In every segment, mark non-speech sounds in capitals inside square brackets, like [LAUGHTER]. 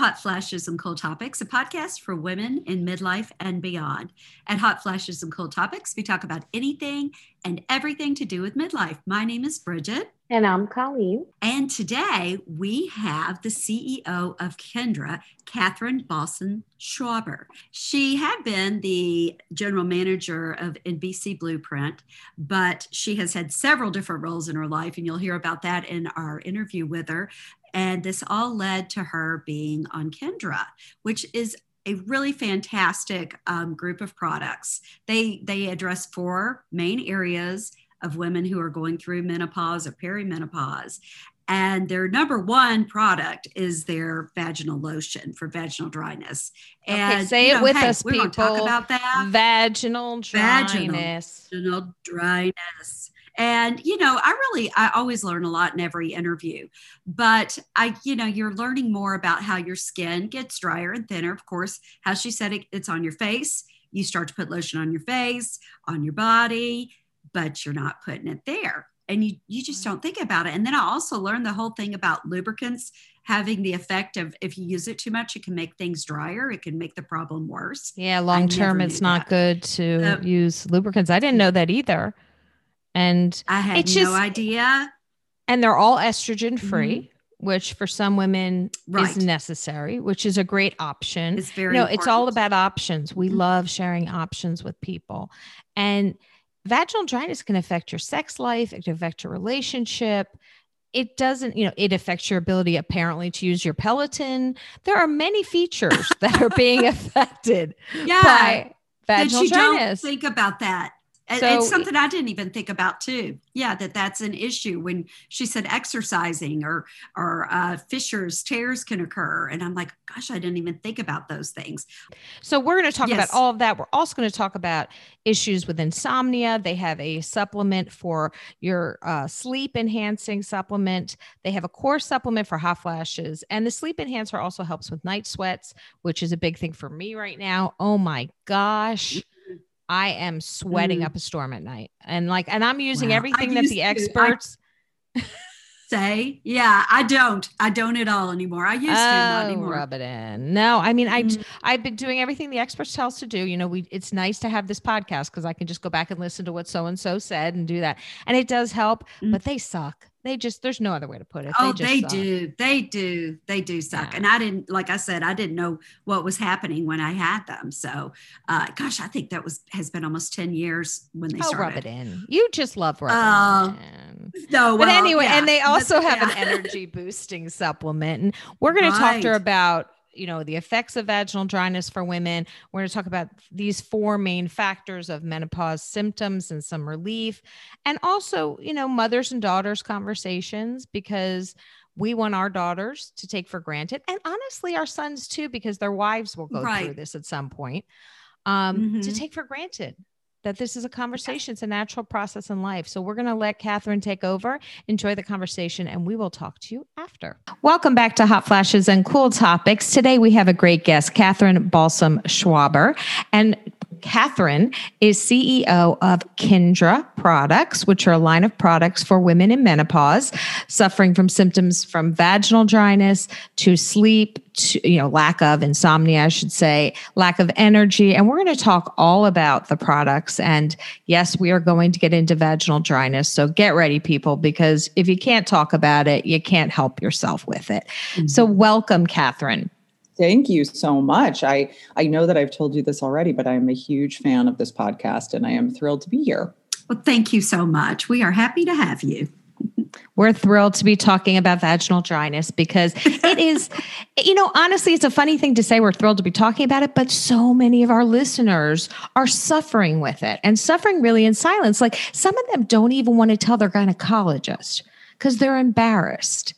Hot Flashes and Cool Topics, a podcast for women in midlife and beyond. At Hot Flashes and Cool Topics, we talk about anything and everything to do with midlife. My name is Bridget. And I'm Colleen. And today we have the CEO of Kindra, Catherine Balsam Schwaber. She had been the general manager of NBC Bluprint, but she has had several different roles in her life, and you'll hear about that in our interview with her. And this all led to her being on Kindra, which is a really fantastic um, group of products. They they address four main areas of women who are going through menopause or perimenopause. And their number one product is their vaginal lotion for vaginal dryness. And okay, say it know, with hey, us, people. Talk about that. Vaginal dryness. Vaginal dryness and you know i really i always learn a lot in every interview but i you know you're learning more about how your skin gets drier and thinner. Of course how she said it, it's on your face. You start to put lotion on your face on your body but you're not putting it there. And you you just don't think about it. And then i also learned the whole thing about lubricants having the effect of if you use it too much it can make things drier. It can make the problem worse. Yeah long term it's not that. good to use lubricants. I didn't know that either and I had no just, idea. And they're all estrogen free. Mm-hmm which for some women right. is necessary, which is a great option. It's very know, it's all about options. We mm-hmm. love sharing options with people. And vaginal dryness can affect your sex life, it can affect your relationship. It doesn't, you know, it affects your ability apparently to use your Peloton. There are many features that are being [LAUGHS] affected yeah. by vaginal that you dryness. Don't think about that. So, it's something I didn't even think about too. Yeah, that that's an issue when she said exercising or or uh, fissures, tears can occur, and I'm like, gosh, I didn't even think about those things. So we're going to talk yes. about all of that. We're also going to talk about issues with insomnia. They have a supplement for your uh, sleep enhancing supplement. They have a core supplement for hot flashes, and the sleep enhancer also helps with night sweats, which is a big thing for me right now. Oh my gosh. I am sweating mm. up a storm at night. And like, and I'm using wow. everything that the experts [LAUGHS] say. Yeah, I don't. I don't at all anymore. I used to, not oh, anymore. Rub it in. No, I mean, I mm. I've been doing everything the experts tell us to do. You know, we it's nice to have this podcast because I can just go back and listen to what so and so said and do that. And it does help, mm. but they suck they just there's no other way to put it. Oh, they, they do. They do. They do suck. Yeah. And I didn't like I said, I didn't know what was happening when I had them. So uh gosh, I think that was has been almost 10 years when they oh, started. rub it in. You just love rubbing uh, it in. No, well, but anyway, yeah. and they also have yeah. an [LAUGHS] energy boosting supplement. And we're gonna talk to her about you know the effects of vaginal dryness for women we're going to talk about these four main factors of menopause symptoms and some relief and also you know mothers and daughters conversations because we want our daughters to take for granted and honestly our sons too because their wives will go right. through this at some point um, mm-hmm. to take for granted that this is a conversation. It's a natural process in life. So we're going to let Catherine take over, enjoy the conversation, and we will talk to you after. Welcome back to Hot Flashes and Cool Topics. Today we have a great guest, Catherine Balsam Schwaber. And Catherine is CEO of Kindra Products, which are a line of products for women in menopause suffering from symptoms from vaginal dryness to sleep, to, you know, lack of insomnia, I should say, lack of energy. And we're going to talk all about the products. And yes, we are going to get into vaginal dryness. So get ready, people, because if you can't talk about it, you can't help yourself with it. Mm-hmm. So welcome, Catherine. Thank you so much. I I know that I've told you this already, but I am a huge fan of this podcast and I am thrilled to be here. Well, thank you so much. We are happy to have you. [LAUGHS] We're thrilled to be talking about vaginal dryness because it is, [LAUGHS] you know, honestly, it's a funny thing to say we're thrilled to be talking about it, but so many of our listeners are suffering with it and suffering really in silence. Like some of them don't even want to tell their gynecologist because they're embarrassed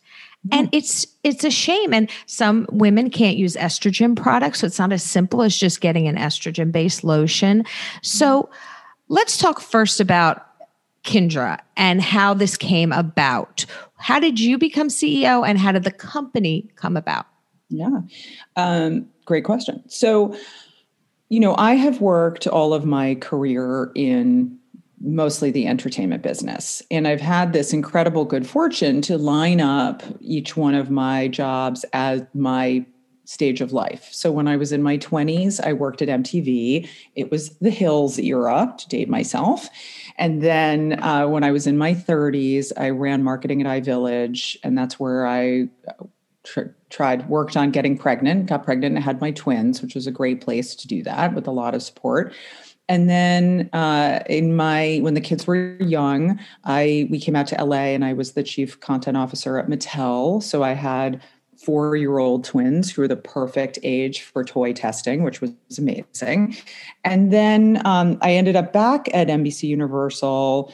and it's it's a shame. And some women can't use estrogen products so it's not as simple as just getting an estrogen based lotion. So let's talk first about kindra and how this came about. How did you become ceo and how did the company come about? Yeah. Um, great question. So you know i have worked all of my career in mostly the entertainment business. And I've had this incredible good fortune to line up each one of my jobs as my stage of life. So when I was in my 20s, I worked at MTV. It was the Hills era, to date myself. And then uh, when I was in my 30s, I ran marketing at iVillage, and that's where I tr- tried, worked on getting pregnant, got pregnant, and had my twins, which was a great place to do that with a lot of support and then uh, in my when the kids were young i we came out to la and i was the chief content officer at mattel. So i had four year old twins who were the perfect age for toy testing which was amazing. And then um, i ended up back at nbc universal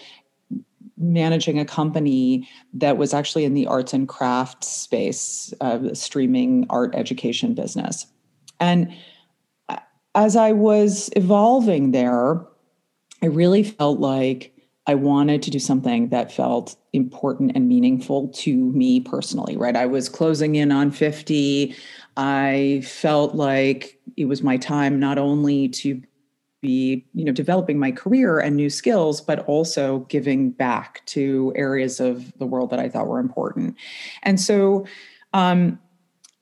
managing a company that was actually in the arts and crafts space uh, streaming art education business. And as I was evolving there, I really felt like I wanted to do something that felt important and meaningful to me personally, right? I was closing in on 50. I felt like it was my time not only to be, you know, developing my career and new skills, but also giving back to areas of the world that I thought were important. And so um,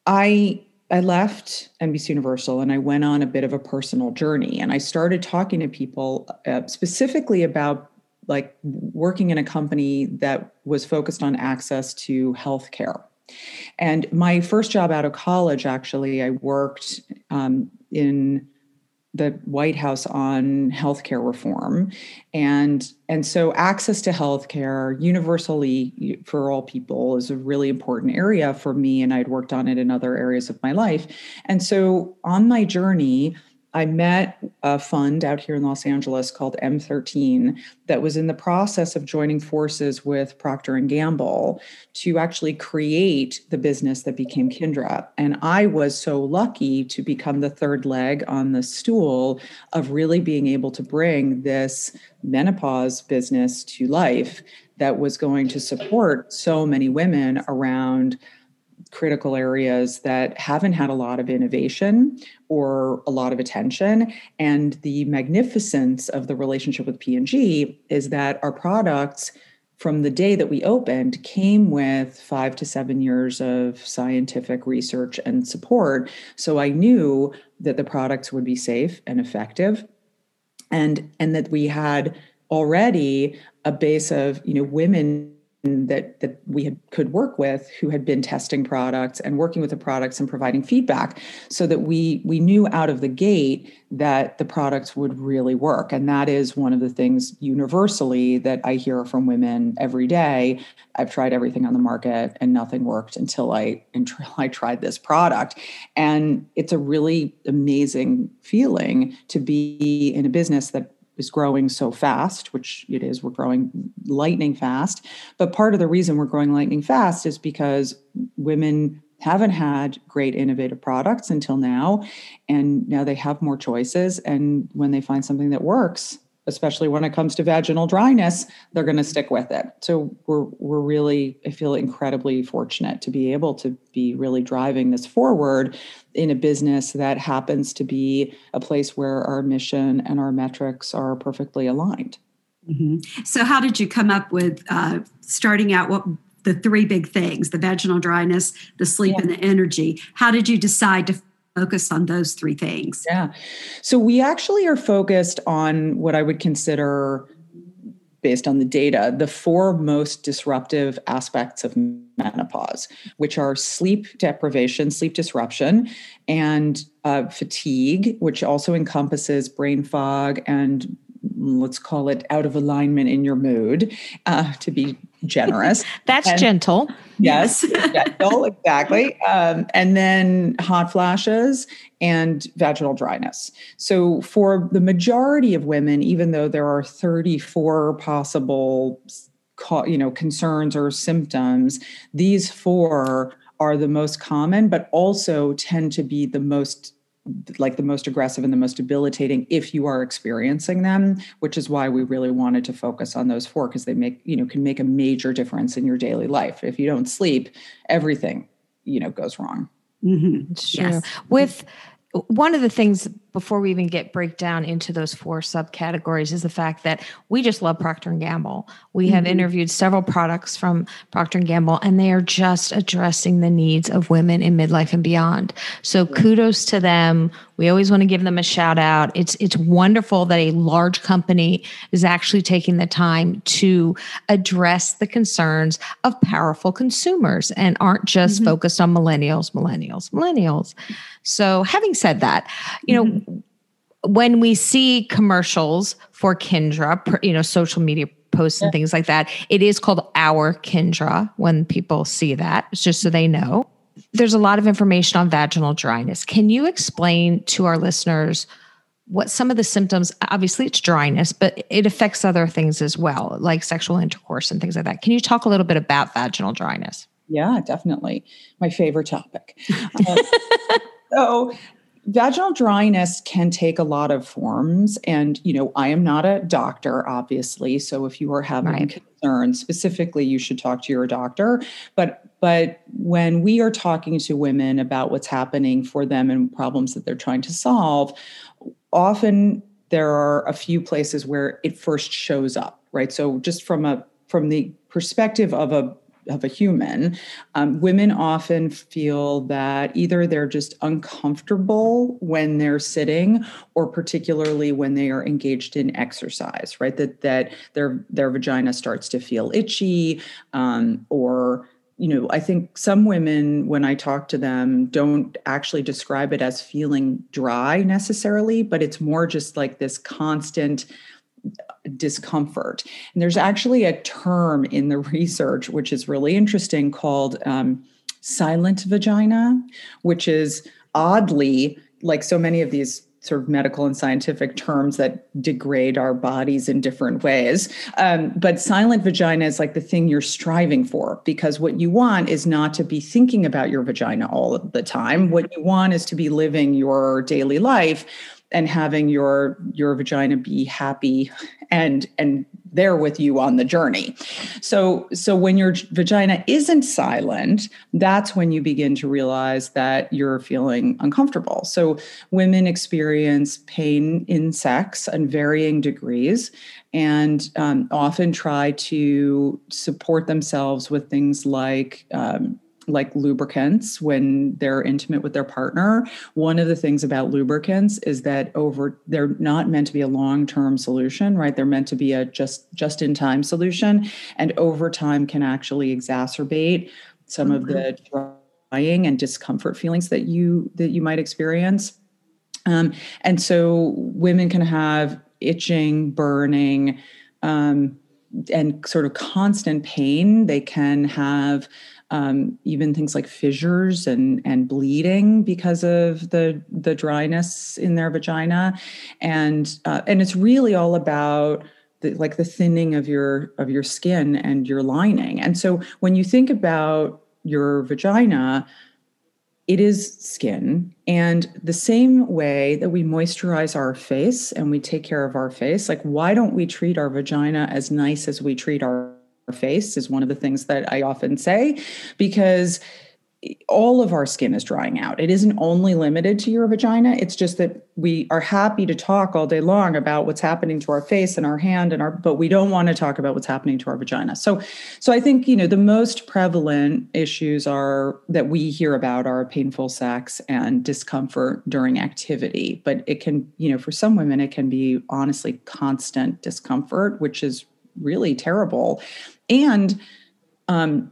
I I left NBC Universal and I went on a bit of a personal journey and I started talking to people uh, specifically about like working in a company that was focused on access to healthcare. And my first job out of college, actually, I worked um, in the White House on healthcare reform, and and so access to healthcare universally for all people is a really important area for me, and I'd worked on it in other areas of my life, and so on my journey, I met a fund out here in Los Angeles called M13 that was in the process of joining forces with Procter and Gamble to actually create the business that became Kindra. And I was so lucky to become the third leg on the stool of really being able to bring this menopause business to life that was going to support so many women around critical areas that haven't had a lot of innovation or a lot of attention. And the magnificence of the relationship with P&G is that our products from the day that we opened came with 5 to 7 years of scientific research and support. So I knew that the products would be safe and effective. And and that we had already a base of you know women that that we had, could work with who had been testing products and working with the products and providing feedback so that we we knew out of the gate that the products would really work. And that is one of the things universally that I hear from women every day. I've tried everything on the market and nothing worked until I [LAUGHS] until I tried this product. And it's a really amazing feeling to be in a business that is growing so fast, which it is, we're growing lightning fast. But part of the reason we're growing lightning fast is because women haven't had great innovative products until now. And now they have more choices. And when they find something that works, especially when it comes to vaginal dryness, they're going to stick with it. So we're we're really I feel incredibly fortunate to be able to be really driving this forward in a business that happens to be a place where our mission and our metrics are perfectly aligned. Mm-hmm. So how did you come up with uh, starting out what the three big things the vaginal dryness the sleep yeah. and the energy how did you decide to focus on those three things? Yeah. So we actually are focused on what I would consider based on the data, the four most disruptive aspects of menopause, which are sleep deprivation, sleep disruption, and uh, fatigue, which also encompasses brain fog and let's call it out of alignment in your mood, uh, to be generous. [LAUGHS] That's and, gentle. Yes, gentle, exactly. Um, and then hot flashes and vaginal dryness. So, for the majority of women, even though there are 34 possible you know concerns or symptoms these four are the most common but also tend to be the most like the most aggressive and the most debilitating if you are experiencing them which is why we really wanted to focus on those four because they make you know can make a major difference in your daily life if you don't sleep everything you know goes wrong mm-hmm. Sure. Yes. with one of the things before we even get break down into those four subcategories is the fact that we just love Procter and Gamble. We have mm-hmm. interviewed several products from Procter and Gamble and they are just addressing the needs of women in midlife and beyond. So kudos to them. We always want to give them a shout out. It's it's wonderful that a large company is actually taking the time to address the concerns of powerful consumers and aren't just mm-hmm. focused on millennials, millennials, millennials. So, having said that, you know, mm-hmm. When we see commercials for Kindra, you know, social media posts and things like that, it is called Our Kindra when people see that. It's just so they know. There's a lot of information on vaginal dryness. Can you explain to our listeners what some of the symptoms obviously it's dryness but it affects other things as well like sexual intercourse and things like that can you talk a little bit about vaginal dryness yeah definitely my favorite topic uh, [LAUGHS] so vaginal dryness can take a lot of forms and you know i am not a doctor obviously so if you are having right. concerns specifically you should talk to your doctor but but when we are talking to women about what's happening for them and problems that they're trying to solve often there are a few places where it first shows up right so just from a from the perspective of a of a human, um, women often feel that either they're just uncomfortable when they're sitting, or particularly when they are engaged in exercise, right? That that their their vagina starts to feel itchy, um, or you know, I think some women, when I talk to them, don't actually describe it as feeling dry necessarily, but it's more just like this constant discomfort. And there's actually a term in the research which is really interesting called um, silent vagina, which is oddly like so many of these sort of medical and scientific terms that degrade our bodies in different ways. Um, but silent vagina is like the thing you're striving for because what you want is not to be thinking about your vagina all the time. What you want is to be living your daily life and having your your vagina be happy and and there with you on the journey. So so when your vagina isn't silent that's when you begin to realize that you're feeling uncomfortable. So women experience pain in sex in varying degrees and um, often try to support themselves with things like um, like lubricants when they're intimate with their partner. One of the things about lubricants is that over they're not meant to be a long-term solution right? They're meant to be a just just in time solution and over time can actually exacerbate some mm-hmm. of the drying and discomfort feelings that you that you might experience. Um, and so women can have itching burning um, and sort of constant pain. They can have um, even things like fissures and and bleeding because of the the dryness in their vagina, and uh, and it's really all about the, like the thinning of your of your skin and your lining. And so when you think about your vagina, it is skin. And the same way that we moisturize our face and we take care of our face, like, why don't we treat our vagina as nice as we treat our face is one of the things that I often say because all of our skin is drying out. It isn't only limited to your vagina. It's just that we are happy to talk all day long about what's happening to our face and our hand and our but we don't want to talk about what's happening to our vagina. So so I think, you know, the most prevalent issues are that we hear about are painful sex and discomfort during activity, but it can, you know, for some women it can be honestly constant discomfort, which is really terrible and um,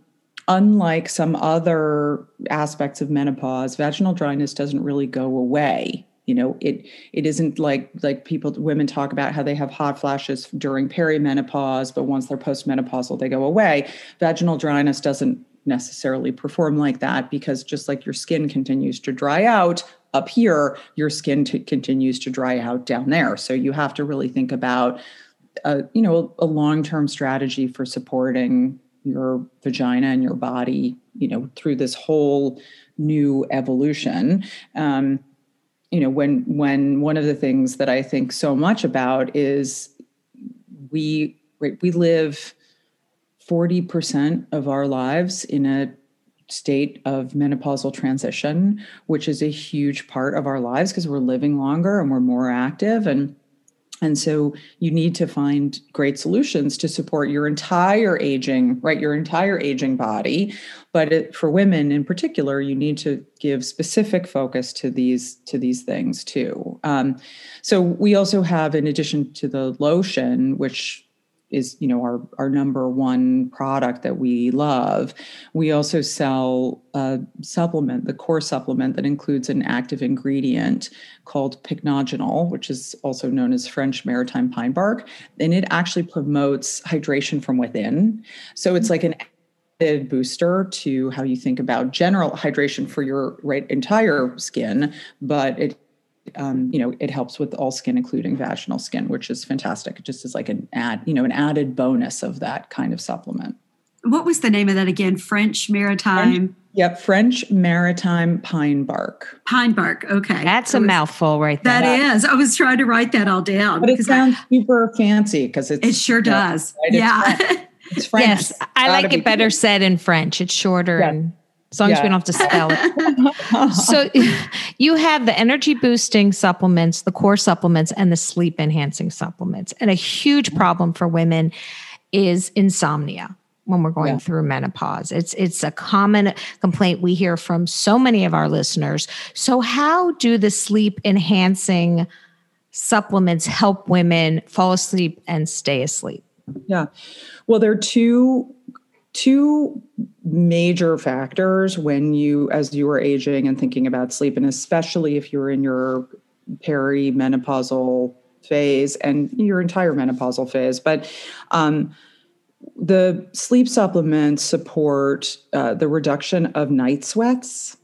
unlike some other aspects of menopause, vaginal dryness doesn't really go away. You know, it it isn't like like people women talk about how they have hot flashes during perimenopause, but once they're postmenopausal, they go away. Vaginal dryness doesn't necessarily perform like that because just like your skin continues to dry out up here, your skin t- continues to dry out down there. So you have to really think about a you know a long-term strategy for supporting your vagina and your body you know through this whole new evolution um, you know when when one of the things that i think so much about is we we live 40% of our lives in a state of menopausal transition, which is a huge part of our lives because we're living longer and we're more active. And and so you need to find great solutions to support your entire aging, right? Your entire aging body. But it, for women in particular, you need to give specific focus to these to these things too. Um, so we also have, in addition to the lotion, which is you know our our number one product that we love. We also sell a supplement, the core supplement that includes an active ingredient called pycnogenol, which is also known as French maritime pine bark, and it actually promotes hydration from within. So it's like an booster to how you think about general hydration for your right entire skin, but it um, you know, it helps with all skin, including vaginal skin, which is fantastic. It just is like an add, you know, an added bonus of that kind of supplement. What was the name of that again? French maritime. French, yep, French maritime pine bark. Pine bark. Okay, that's a mouthful, right there. That is. I was trying to write that all down. But it sounds I, super fancy because it's. It sure does. Right? Yeah. It's French. It's French. Yes, I like it better said in French. It's shorter yeah. and as long yeah. as we don't have to spell it. [LAUGHS] so [LAUGHS] you have the energy boosting supplements, the core supplements, and the sleep enhancing supplements. And a huge problem for women is insomnia when we're going yeah. through menopause. It's it's a common complaint we hear from so many of our listeners. So how do the sleep enhancing supplements help women fall asleep and stay asleep? Yeah. Well, there are two two major factors when you as you are aging and thinking about sleep and especially if you're in your perimenopausal phase and your entire menopausal phase but um, the sleep supplements support uh, the reduction of night sweats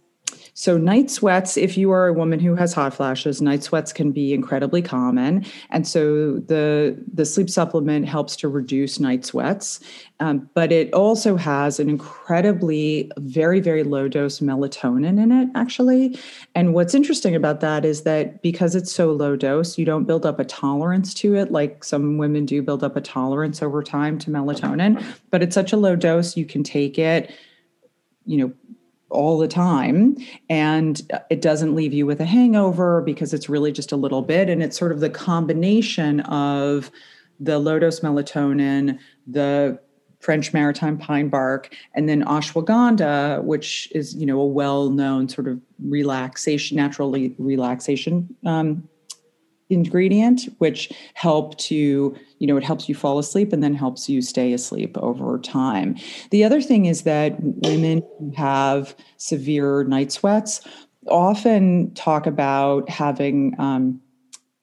so, night sweats, if you are a woman who has hot flashes, night sweats can be incredibly common. And so, the, the sleep supplement helps to reduce night sweats. Um, but it also has an incredibly, very, very low dose melatonin in it, actually. And what's interesting about that is that because it's so low dose, you don't build up a tolerance to it like some women do build up a tolerance over time to melatonin. But it's such a low dose, you can take it you know all the time and it doesn't leave you with a hangover because it's really just a little bit and it's sort of the combination of the low dose melatonin the french maritime pine bark and then ashwagandha which is you know a well-known sort of relaxation naturally relaxation um, ingredient which help to you know it helps you fall asleep and then helps you stay asleep over time. The other thing is that women who have severe night sweats often talk about having um,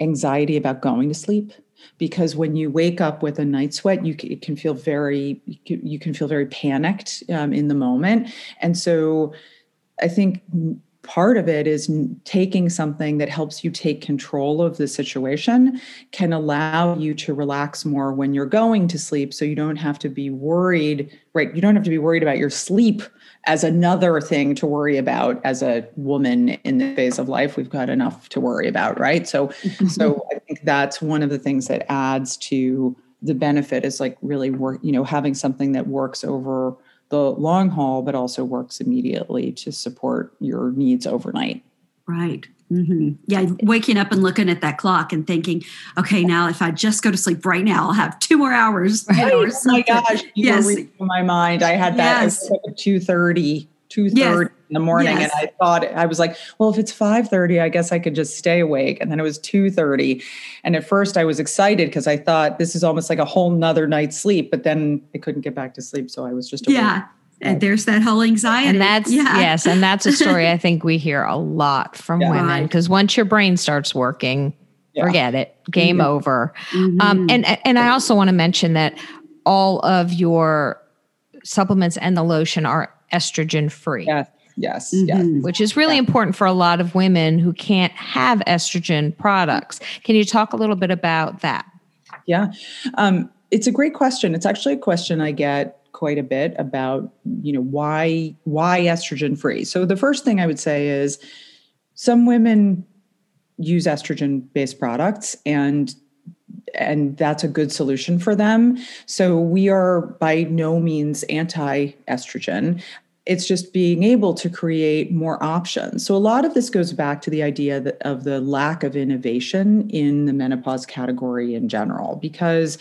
anxiety about going to sleep because when you wake up with a night sweat you can, can feel very you can feel very panicked um, in the moment. And so i think part of it is taking something that helps you take control of the situation can allow you to relax more when you're going to sleep so you don't have to be worried right you don't have to be worried about your sleep as another thing to worry about as a woman in the phase of life we've got enough to worry about right? So [LAUGHS] so i think that's one of the things that adds to the benefit is like really work you know having something that works over the long haul, but also works immediately to support your needs overnight. Right. Mm-hmm. Yeah, waking up and looking at that clock and thinking, okay, now if I just go to sleep right now, I'll have two more hours. Right. oh my gosh, you yes. my mind. I had that yes. at two thirty, two thirty yes. in the morning, yes. and I thought I was like, well, if it's five thirty, I guess I could just stay awake. And then it was two thirty, and at first I was excited because I thought this is almost like a whole nother night's sleep. But then I couldn't get back to sleep, so I was just awake. yeah and there's that whole anxiety. And that's yeah. yes, and that's a story [LAUGHS] I think we hear a lot from yeah. women because once your brain starts working, yeah. forget it, game mm-hmm. over. Mm-hmm. Um, and and I also want to mention that all of your supplements and the lotion are estrogen free. Yes. Yes, mm-hmm. yes. Which is really important for a lot of women who can't have estrogen products. Can you talk a little bit about that? Yeah. Um, it's a great question. It's actually a question I get quite a bit about you know why why estrogen free so the first thing i would say is some women use estrogen based products and and that's a good solution for them so we are by no means anti estrogen it's just being able to create more options. So a lot of this goes back to the idea that, of the lack of innovation in the menopause category in general, because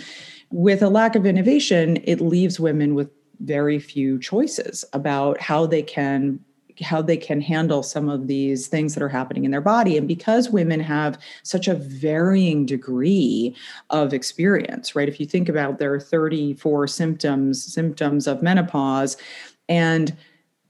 with a lack of innovation, it leaves women with very few choices about how they can how they can handle some of these things that are happening in their body. And because women have such a varying degree of experience right? If you think about there are 34 symptoms symptoms of menopause and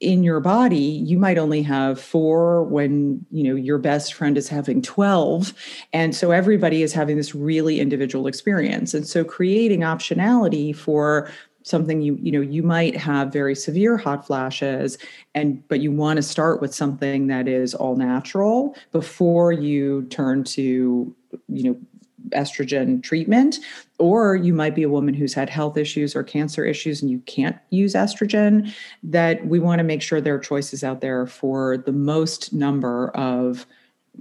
in your body you might only have four when you know your best friend is having 12 and so everybody is having this really individual experience. And so creating optionality for something you you know you might have very severe hot flashes and but you want to start with something that is all natural before you turn to you know estrogen treatment, or you might be a woman who's had health issues or cancer issues and you can't use estrogen, that we want to make sure there are choices out there for the most number of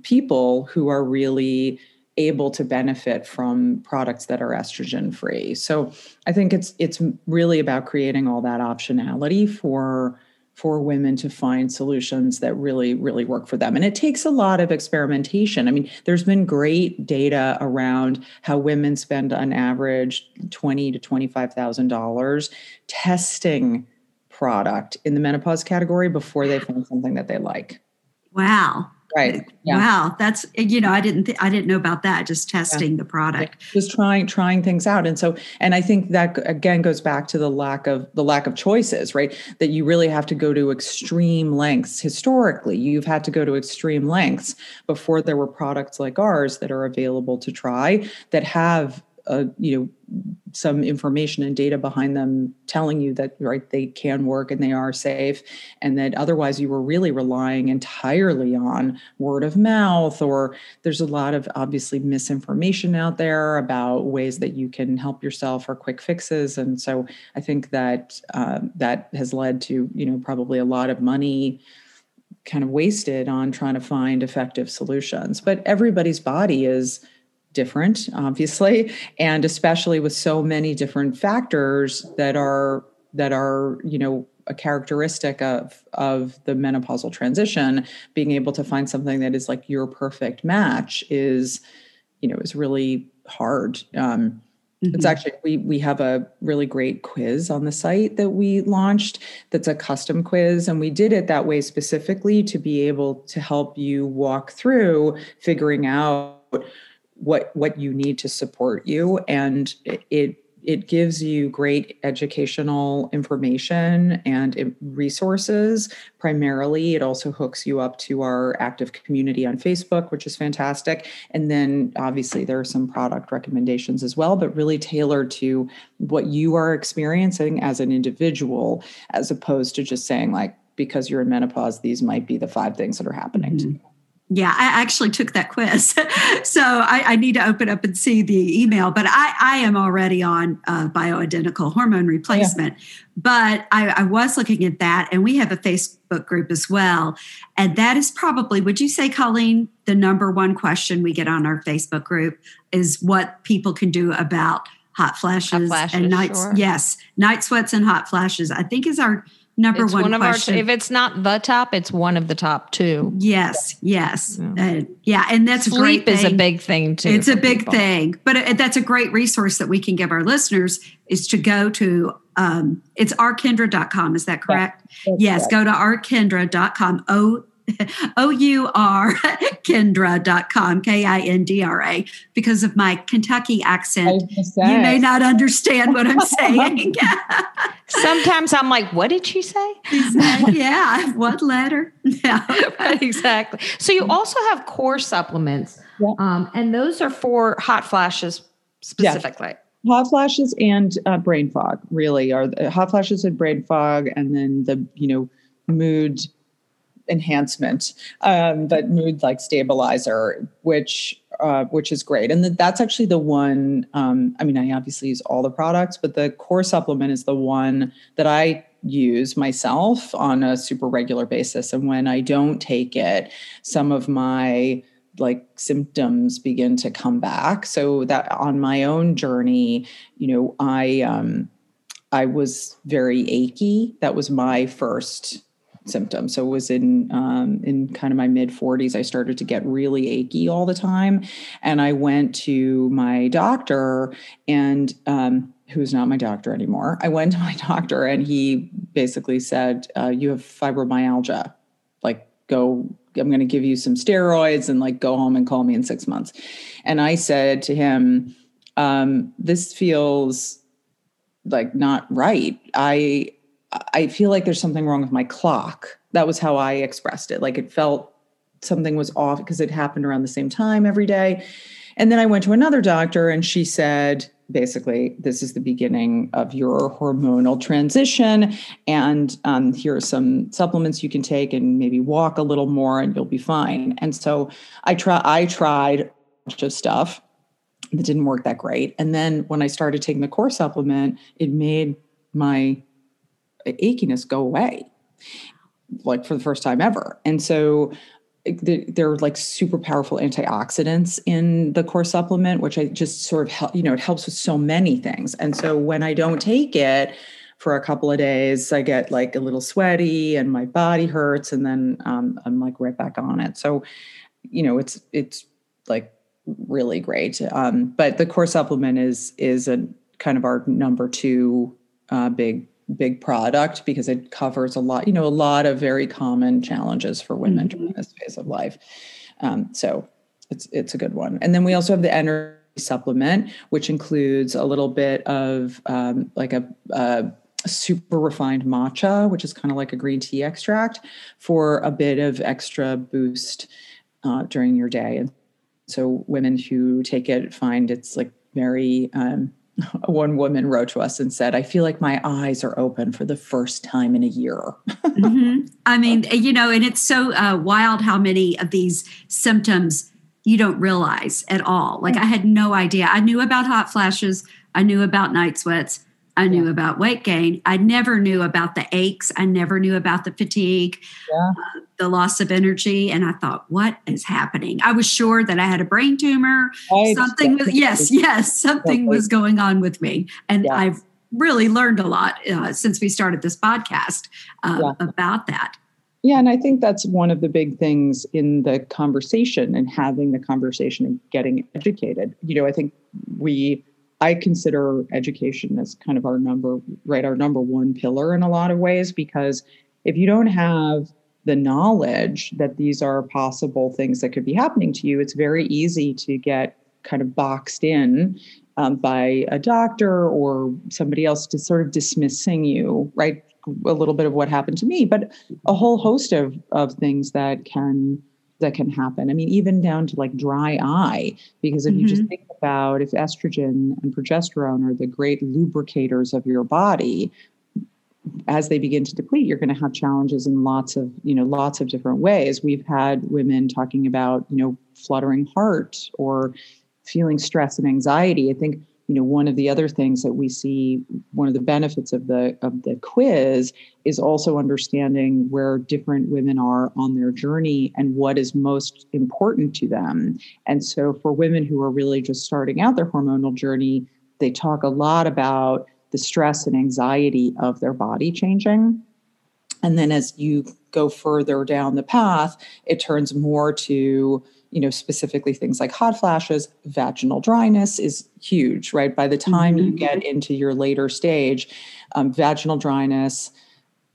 people who are really able to benefit from products that are estrogen free. So I think it's it's really about creating all that optionality for for women to find solutions that really really work for them. And it takes a lot of experimentation. I mean there's been great data around how women spend on average 20 to 25000 dollars testing product in the menopause category before they find something that they like. Wow right yeah. wow that's you know i didn't th- i didn't know about that just testing yeah. the product just trying trying things out and so and i think that again goes back to the lack of the lack of choices right that you really have to go to extreme lengths historically you've had to go to extreme lengths before there were products like ours that are available to try that have a you know some information and data behind them telling you that right they can work and they are safe and that otherwise you were really relying entirely on word of mouth or there's a lot of obviously misinformation out there about ways that you can help yourself or quick fixes. And so i think that uh, that has led to you know probably a lot of money kind of wasted on trying to find effective solutions. But everybody's body is different, obviously, and especially with so many different factors that are that are you know a characteristic of of the menopausal transition being able to find something that is like your perfect match is you know is really hard um, mm-hmm. it's actually we we have a really great quiz on the site that we launched that's a custom quiz and we did it that way specifically to be able to help you walk through figuring out what what you need to support you. And it it gives you great educational information and resources. Primarily it also hooks you up to our active community on facebook which is fantastic. And then obviously there are some product recommendations as well but really tailored to what you are experiencing as an individual as opposed to just saying like because you're in menopause these might be the five things that are happening mm-hmm. to you yeah, I actually took that quiz. [LAUGHS] so I, I, need to open up and see the email, but I, I am already on uh, bioidentical hormone replacement. Yeah. But I, I, was looking at that, and we have a Facebook group as well. And that is probably, would you say, Colleen, the number one question we get on our Facebook group is what people can do about hot flashes, hot flashes and nights. Sure. Yes, night sweats and hot flashes, I think is our number it's one, one of question. our if it's not the top it's one of the top two yes yes yeah, uh, yeah and that's sleep is a big thing too it's a big people. thing but it, that's a great resource that we can give our listeners is to go to um, it's ourkindra.com is that correct yeah, yes correct. go to ourkindra.com o [LAUGHS] O-U-R [LAUGHS] Kindra.com, K-I-N-D-R-A. Because of my Kentucky accent, you may not understand what I'm saying. [LAUGHS] Sometimes I'm like, what did she say? yeah, what letter? Yeah, exactly. So you also have core supplements, yeah. um, and those are for hot flashes specifically. Yeah. Hot flashes and uh, brain fog really are the, hot flashes and brain fog, and then the you know mood enhancement, um, but mood like stabilizer, which uh, which is great. And that's actually the one. Um, I mean, I obviously use all the products, but the core supplement is the one that I use myself on a super regular basis. And when I don't take it, some of my like symptoms begin to come back. So that on my own journey, you know, I um, I was very achy. That was my first symptom. So it was in um, in kind of my mid 40s. I started to get really achy all the time, and I went to my doctor, and um, who's not my doctor anymore. I went to [LAUGHS] my doctor, and he basically said, uh, "You have fibromyalgia. Like, go. I'm going to give you some steroids, and like go home and call me in six months." And I said to him, um, "This feels." like not right i I feel like there's something wrong with my clock. That was how I expressed it. Like it felt something was off because it happened around the same time every day. And then I went to another doctor and she said, basically, this is the beginning of your hormonal transition. And um, here are some supplements you can take and maybe walk a little more and you'll be fine. And so I try I tried a bunch of stuff that didn't work that great. And then when I started taking the core supplement, it made my achiness go away like for the first time ever. And so there are like super powerful antioxidants in the core supplement which i just sort of help you know it helps with so many things. And so when i don't take it for a couple of days i get like a little sweaty and my body hurts and then um, i'm like right back on it. So you know it's it's like really great. Um, but the core supplement is is a kind of our number two uh, big big product because it covers a lot, you know, a lot of very common challenges for women mm-hmm. during this phase of life. Um, so it's it's a good one. And then we also have the energy supplement, which includes a little bit of um, like a, a super refined matcha, which is kind of like a green tea extract, for a bit of extra boost uh, during your day. And so women who take it find it's like very um, [LAUGHS] one woman wrote to us and said, I feel like my eyes are open for the first time in a year. [LAUGHS] mm-hmm. I mean, you know, and it's so uh, wild how many of these symptoms you don't realize at all. Like, I had no idea. I knew about hot flashes, I knew about night sweats, I knew yeah. about weight gain. I never knew about the aches. I never knew about the fatigue, yeah. uh, the loss of energy. And I thought, what is happening? I was sure that I had a brain tumor. Right. Something was, yes, yes, something was going on with me. And yeah. I've really learned a lot uh, since we started this podcast uh, about that. Yeah, and I think that's one of the big things in the conversation and having the conversation and getting educated. You know, I think we I consider education as kind of our number, right, our number one pillar in a lot of ways, because if you don't have the knowledge that these are possible things that could be happening to you, it's very easy to get kind of boxed in um, by a doctor or somebody else to sort of dismissing you, right? A little bit of what happened to me, but a whole host of of things that can that can happen. I mean, even down to like dry eye, because if mm-hmm. you just mm-hmm. think about if estrogen and progesterone are the great lubricators of your body, as they begin to deplete, you're going to have challenges in lots of, you know, lots of different ways. We've had women talking about, you know, fluttering heart or feeling stress and anxiety. I think you know one of the other things that we see one of the benefits of the of the quiz is also understanding where different women are on their journey and what is most important to them. And so for women who are really just starting out their hormonal journey they talk a lot about the stress and anxiety of their body changing and then as you go further down the path it turns more to you know, specifically things like hot flashes, vaginal dryness is huge, right? By the time mm-hmm. you get into your later stage, um, vaginal dryness,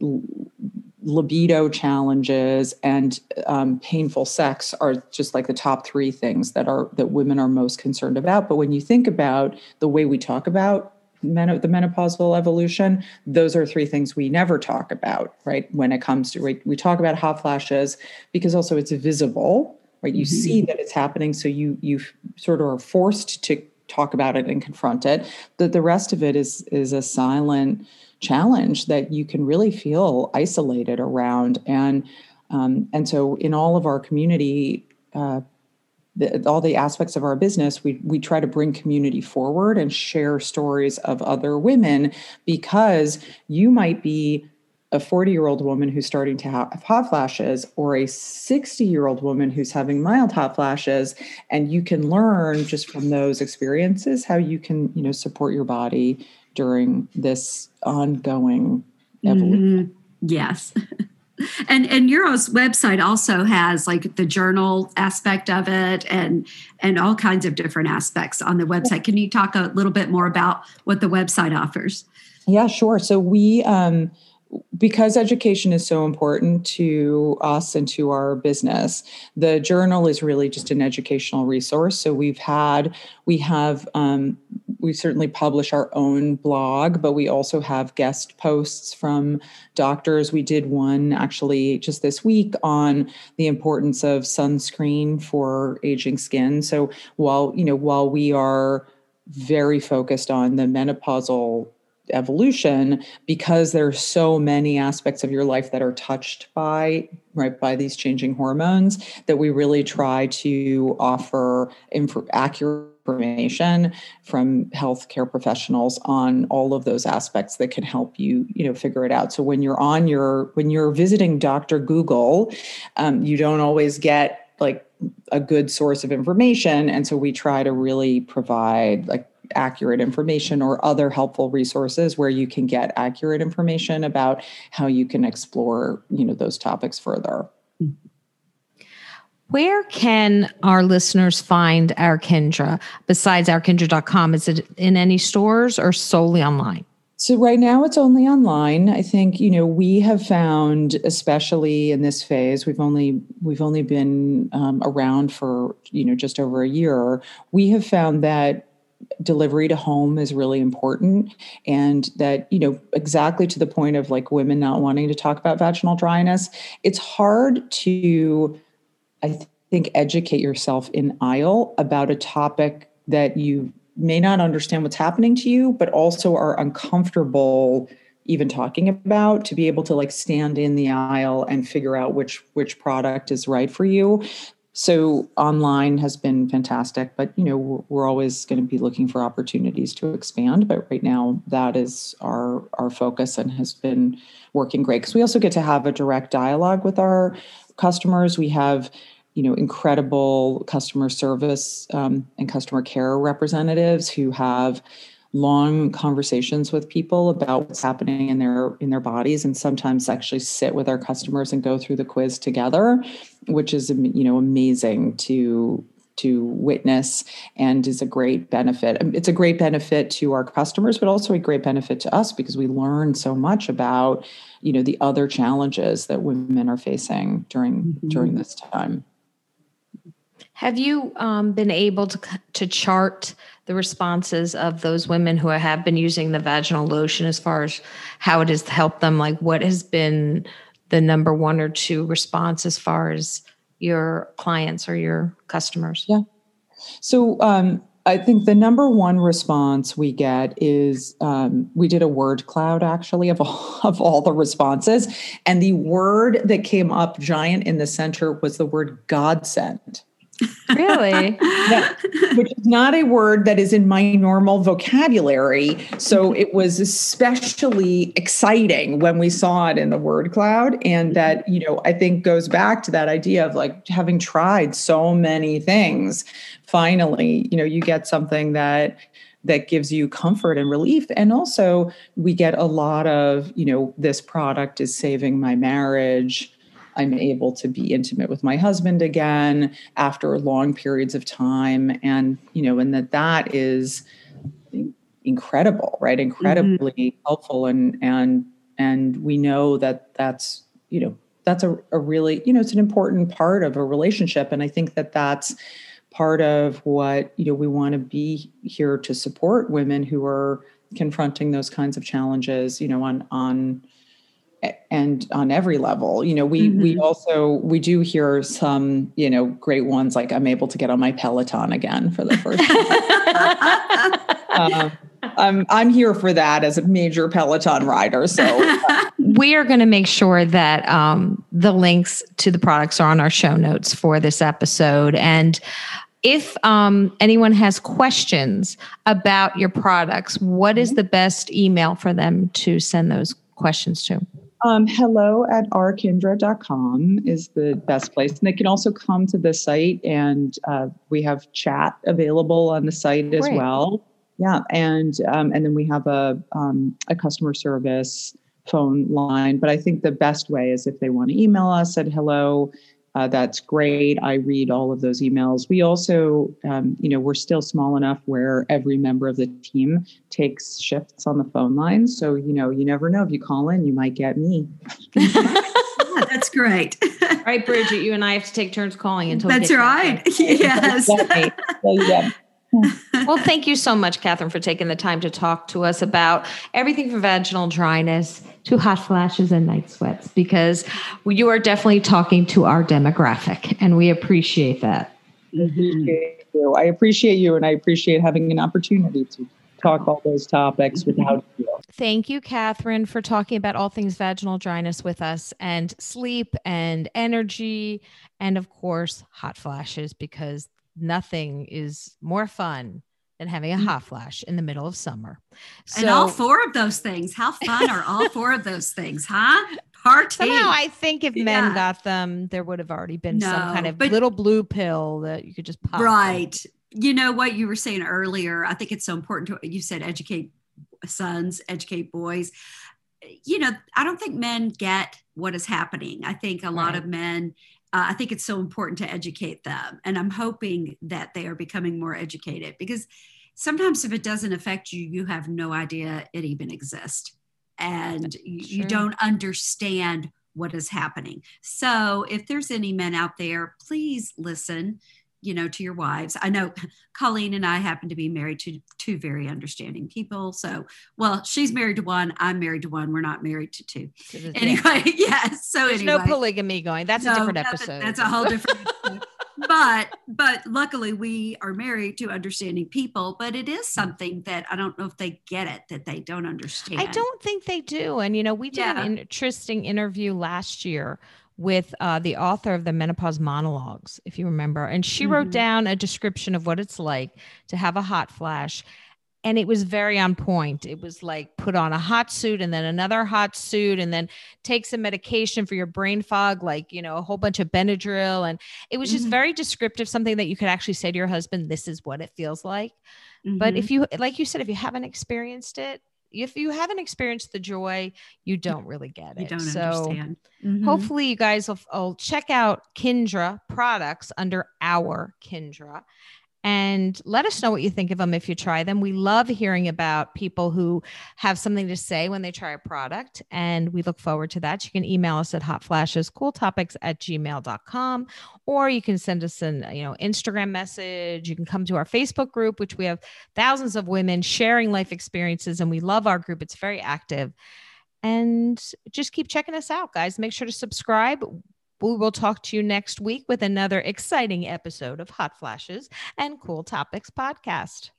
l- libido challenges, and um, painful sex are just like the top three things that are that women are most concerned about. But when you think about the way we talk about men- the menopausal evolution, those are three things we never talk about, right? When it comes to, right? we talk about hot flashes because also it's visible right you mm-hmm. see that it's happening so you you sort of are forced to talk about it and confront it that the rest of it is is a silent challenge that you can really feel isolated around and um, and so in all of our community uh, the, all the aspects of our business we we try to bring community forward and share stories of other women because you might be a 40 year old woman who's starting to have hot flashes or a 60 year old woman who's having mild hot flashes and you can learn just from those experiences how you can you know support your body during this ongoing evolution. Mm-hmm. Yes. [LAUGHS] and and Neuro's website also has like the journal aspect of it and and all kinds of different aspects on the website. Can you talk a little bit more about what the website offers? Yeah, sure. So we um because education is so important to us and to our business the journal is really just an educational resource. So we've had we have um, we certainly publish our own blog but we also have guest posts from doctors. We did one actually just this week on the importance of sunscreen for aging skin. So while you know while we are very focused on the menopausal evolution because there are so many aspects of your life that are touched by right by these changing hormones that we really try to offer inf- accurate information from healthcare professionals on all of those aspects that can help you you know figure it out. So when you're on your when you're visiting dr google um, you don't always get like a good source of information. And so we try to really provide like accurate information or other helpful resources where you can get accurate information about how you can explore you know those topics further where can our listeners find our Kindra besides ourkindra.com? Is it in any stores or solely online? So right now it's only online. I think you know we have found, especially in this phase, we've only we've only been um, around for you know just over a year. We have found that delivery to home is really important. And that you know exactly to the point of like women not wanting to talk about vaginal dryness it's hard to i think educate yourself in aisle about a topic that you may not understand what's happening to you but also are uncomfortable even talking about to be able to like stand in the aisle and figure out which which product is right for you so online has been fantastic but you know we're, we're always going to be looking for opportunities to expand but right now that is our our focus and has been working great. Because we also get to have a direct dialogue with our customers. We have you know incredible customer service um, and customer care representatives who have long conversations with people about what's happening in their in their bodies and sometimes actually sit with our customers and go through the quiz together which is you know amazing to to witness and is a great benefit it's a great benefit to our customers but also a great benefit to us because we learn so much about you know the other challenges that women are facing during mm-hmm. during this time have you um, been able to to chart the responses of those women who have been using the vaginal lotion as far as how it has helped them? Like, what has been the number one or two response as far as your clients or your customers? Yeah. So, um, I think the number one response we get is um, we did a word cloud actually of all, [LAUGHS] of all the responses, and the word that came up giant in the center was the word godsend. Really? that, which is not a word that is in my normal vocabulary. So mm-hmm. it was especially exciting when we saw it in the word cloud. And mm-hmm. that, you know, I think goes back to that idea of like having tried so many things. Finally, you know, you get something that that gives you comfort and relief and also we get a lot of you know this product is saving my marriage I'm able to be intimate with my husband again after long periods of time. And, you know, and that that is incredible, right? Mm-hmm. Incredibly mm-hmm. helpful. And, and, and we know that that's, you know, that's a, a really, you know, it's an important part of a relationship. And I think that that's part of what, you know, we want to be here to support women who are confronting those kinds of challenges, you know, on, on, and on every level you know we mm-hmm. we also we do hear some you know great ones like i'm able to get on my peloton again for the first time [LAUGHS] um, I'm I'm here for that as a major Peloton rider. So uh, [LAUGHS] we are going to make sure that um, the links to the products are on our show notes for this episode. And if um, anyone has questions about your products, what is mm-hmm. the best email for them to send those questions to? Um, hello at ourkindra.com is the best place. And they can also come to the site and uh, we have chat available on the site as well. yeah, and um, and then we have a um, a customer service phone line. But I think the best way is if they want to email us at hello. Uh, that's great. I read all of those emails. We also, um, you know, we're still small enough where every member of the team takes shifts on the phone line. So, you know, you never know if you call in, you might get me. yeah, [LAUGHS] that's great. right, Bridget, you and I have to take turns calling until that's right. [LAUGHS] Yes. yeah [LAUGHS] well, thank you so much, Catherine, for taking the time to talk to us about everything from vaginal dryness to hot flashes and night sweats, because you are definitely talking to our demographic, and we appreciate that. Mm-hmm. I appreciate you, and I appreciate having an opportunity to talk all those topics without you. Thank you, Catherine, for talking about all things vaginal dryness with us and sleep and energy, and of course, hot flashes, because nothing is more fun than having a mm. hot flash in the middle of summer. So, and all four of those things. How fun are all four of those things, huh? Party. Somehow I think if men yeah. got them, there would have already been no, some kind of little blue pill that you could just pop. Right. You know what you were saying earlier. I think it's so important to you said educate sons, educate boys. You know, I don't think men get what is happening. I think a lot right. of men uh, I think it's so important to educate them. And I'm hoping that they are becoming more educated because sometimes if it doesn't affect you, you have no idea it even exists. And you, you don't understand what is happening. So if there's any men out there, please listen you know, to your wives. I know [LAUGHS] Colleen and I happen to be married to two very understanding people. So, well, she's married to one, I'm married to one. We're not married to two. Anyway, [LAUGHS] yes. So There's anyway, no polygamy going. That's no, a different episode. That's a whole different. [LAUGHS] but but luckily we are married to understanding people but it is something that i don't know if they get it that they don't understand i don't think they do and you know we did yeah. an interesting interview last year with uh, the author of the menopause monologues, if you remember. And she mm-hmm. wrote down a description of what it's like to have a hot flash. And it was very on point. It was like put on a hot suit and then another hot suit and then take some medication for your brain fog, like, you know, a whole bunch of Benadryl. And it was just mm-hmm. very descriptive, something that you could actually say to your husband, this is what it feels like. Mm-hmm. But if you, like you said, if you haven't experienced it, if you haven't experienced the joy, you don't really get it. You don't so understand. Mm-hmm. Hopefully, you guys will, will check out Kindra products under our Kindra and let us know what you think of them if you try them. We love hearing about people who have something to say when they try a product, and we look forward to that. You can email us at hotflashescooltopics at gmail.com, or you can send us an you know Instagram message. You can come to our Facebook group, which we have thousands of women sharing life experiences, and we love our group. It's very active. And just keep checking us out, guys. Make sure to subscribe. We will talk to you next week with another exciting episode of Hot Flashes and Cool Topics podcast.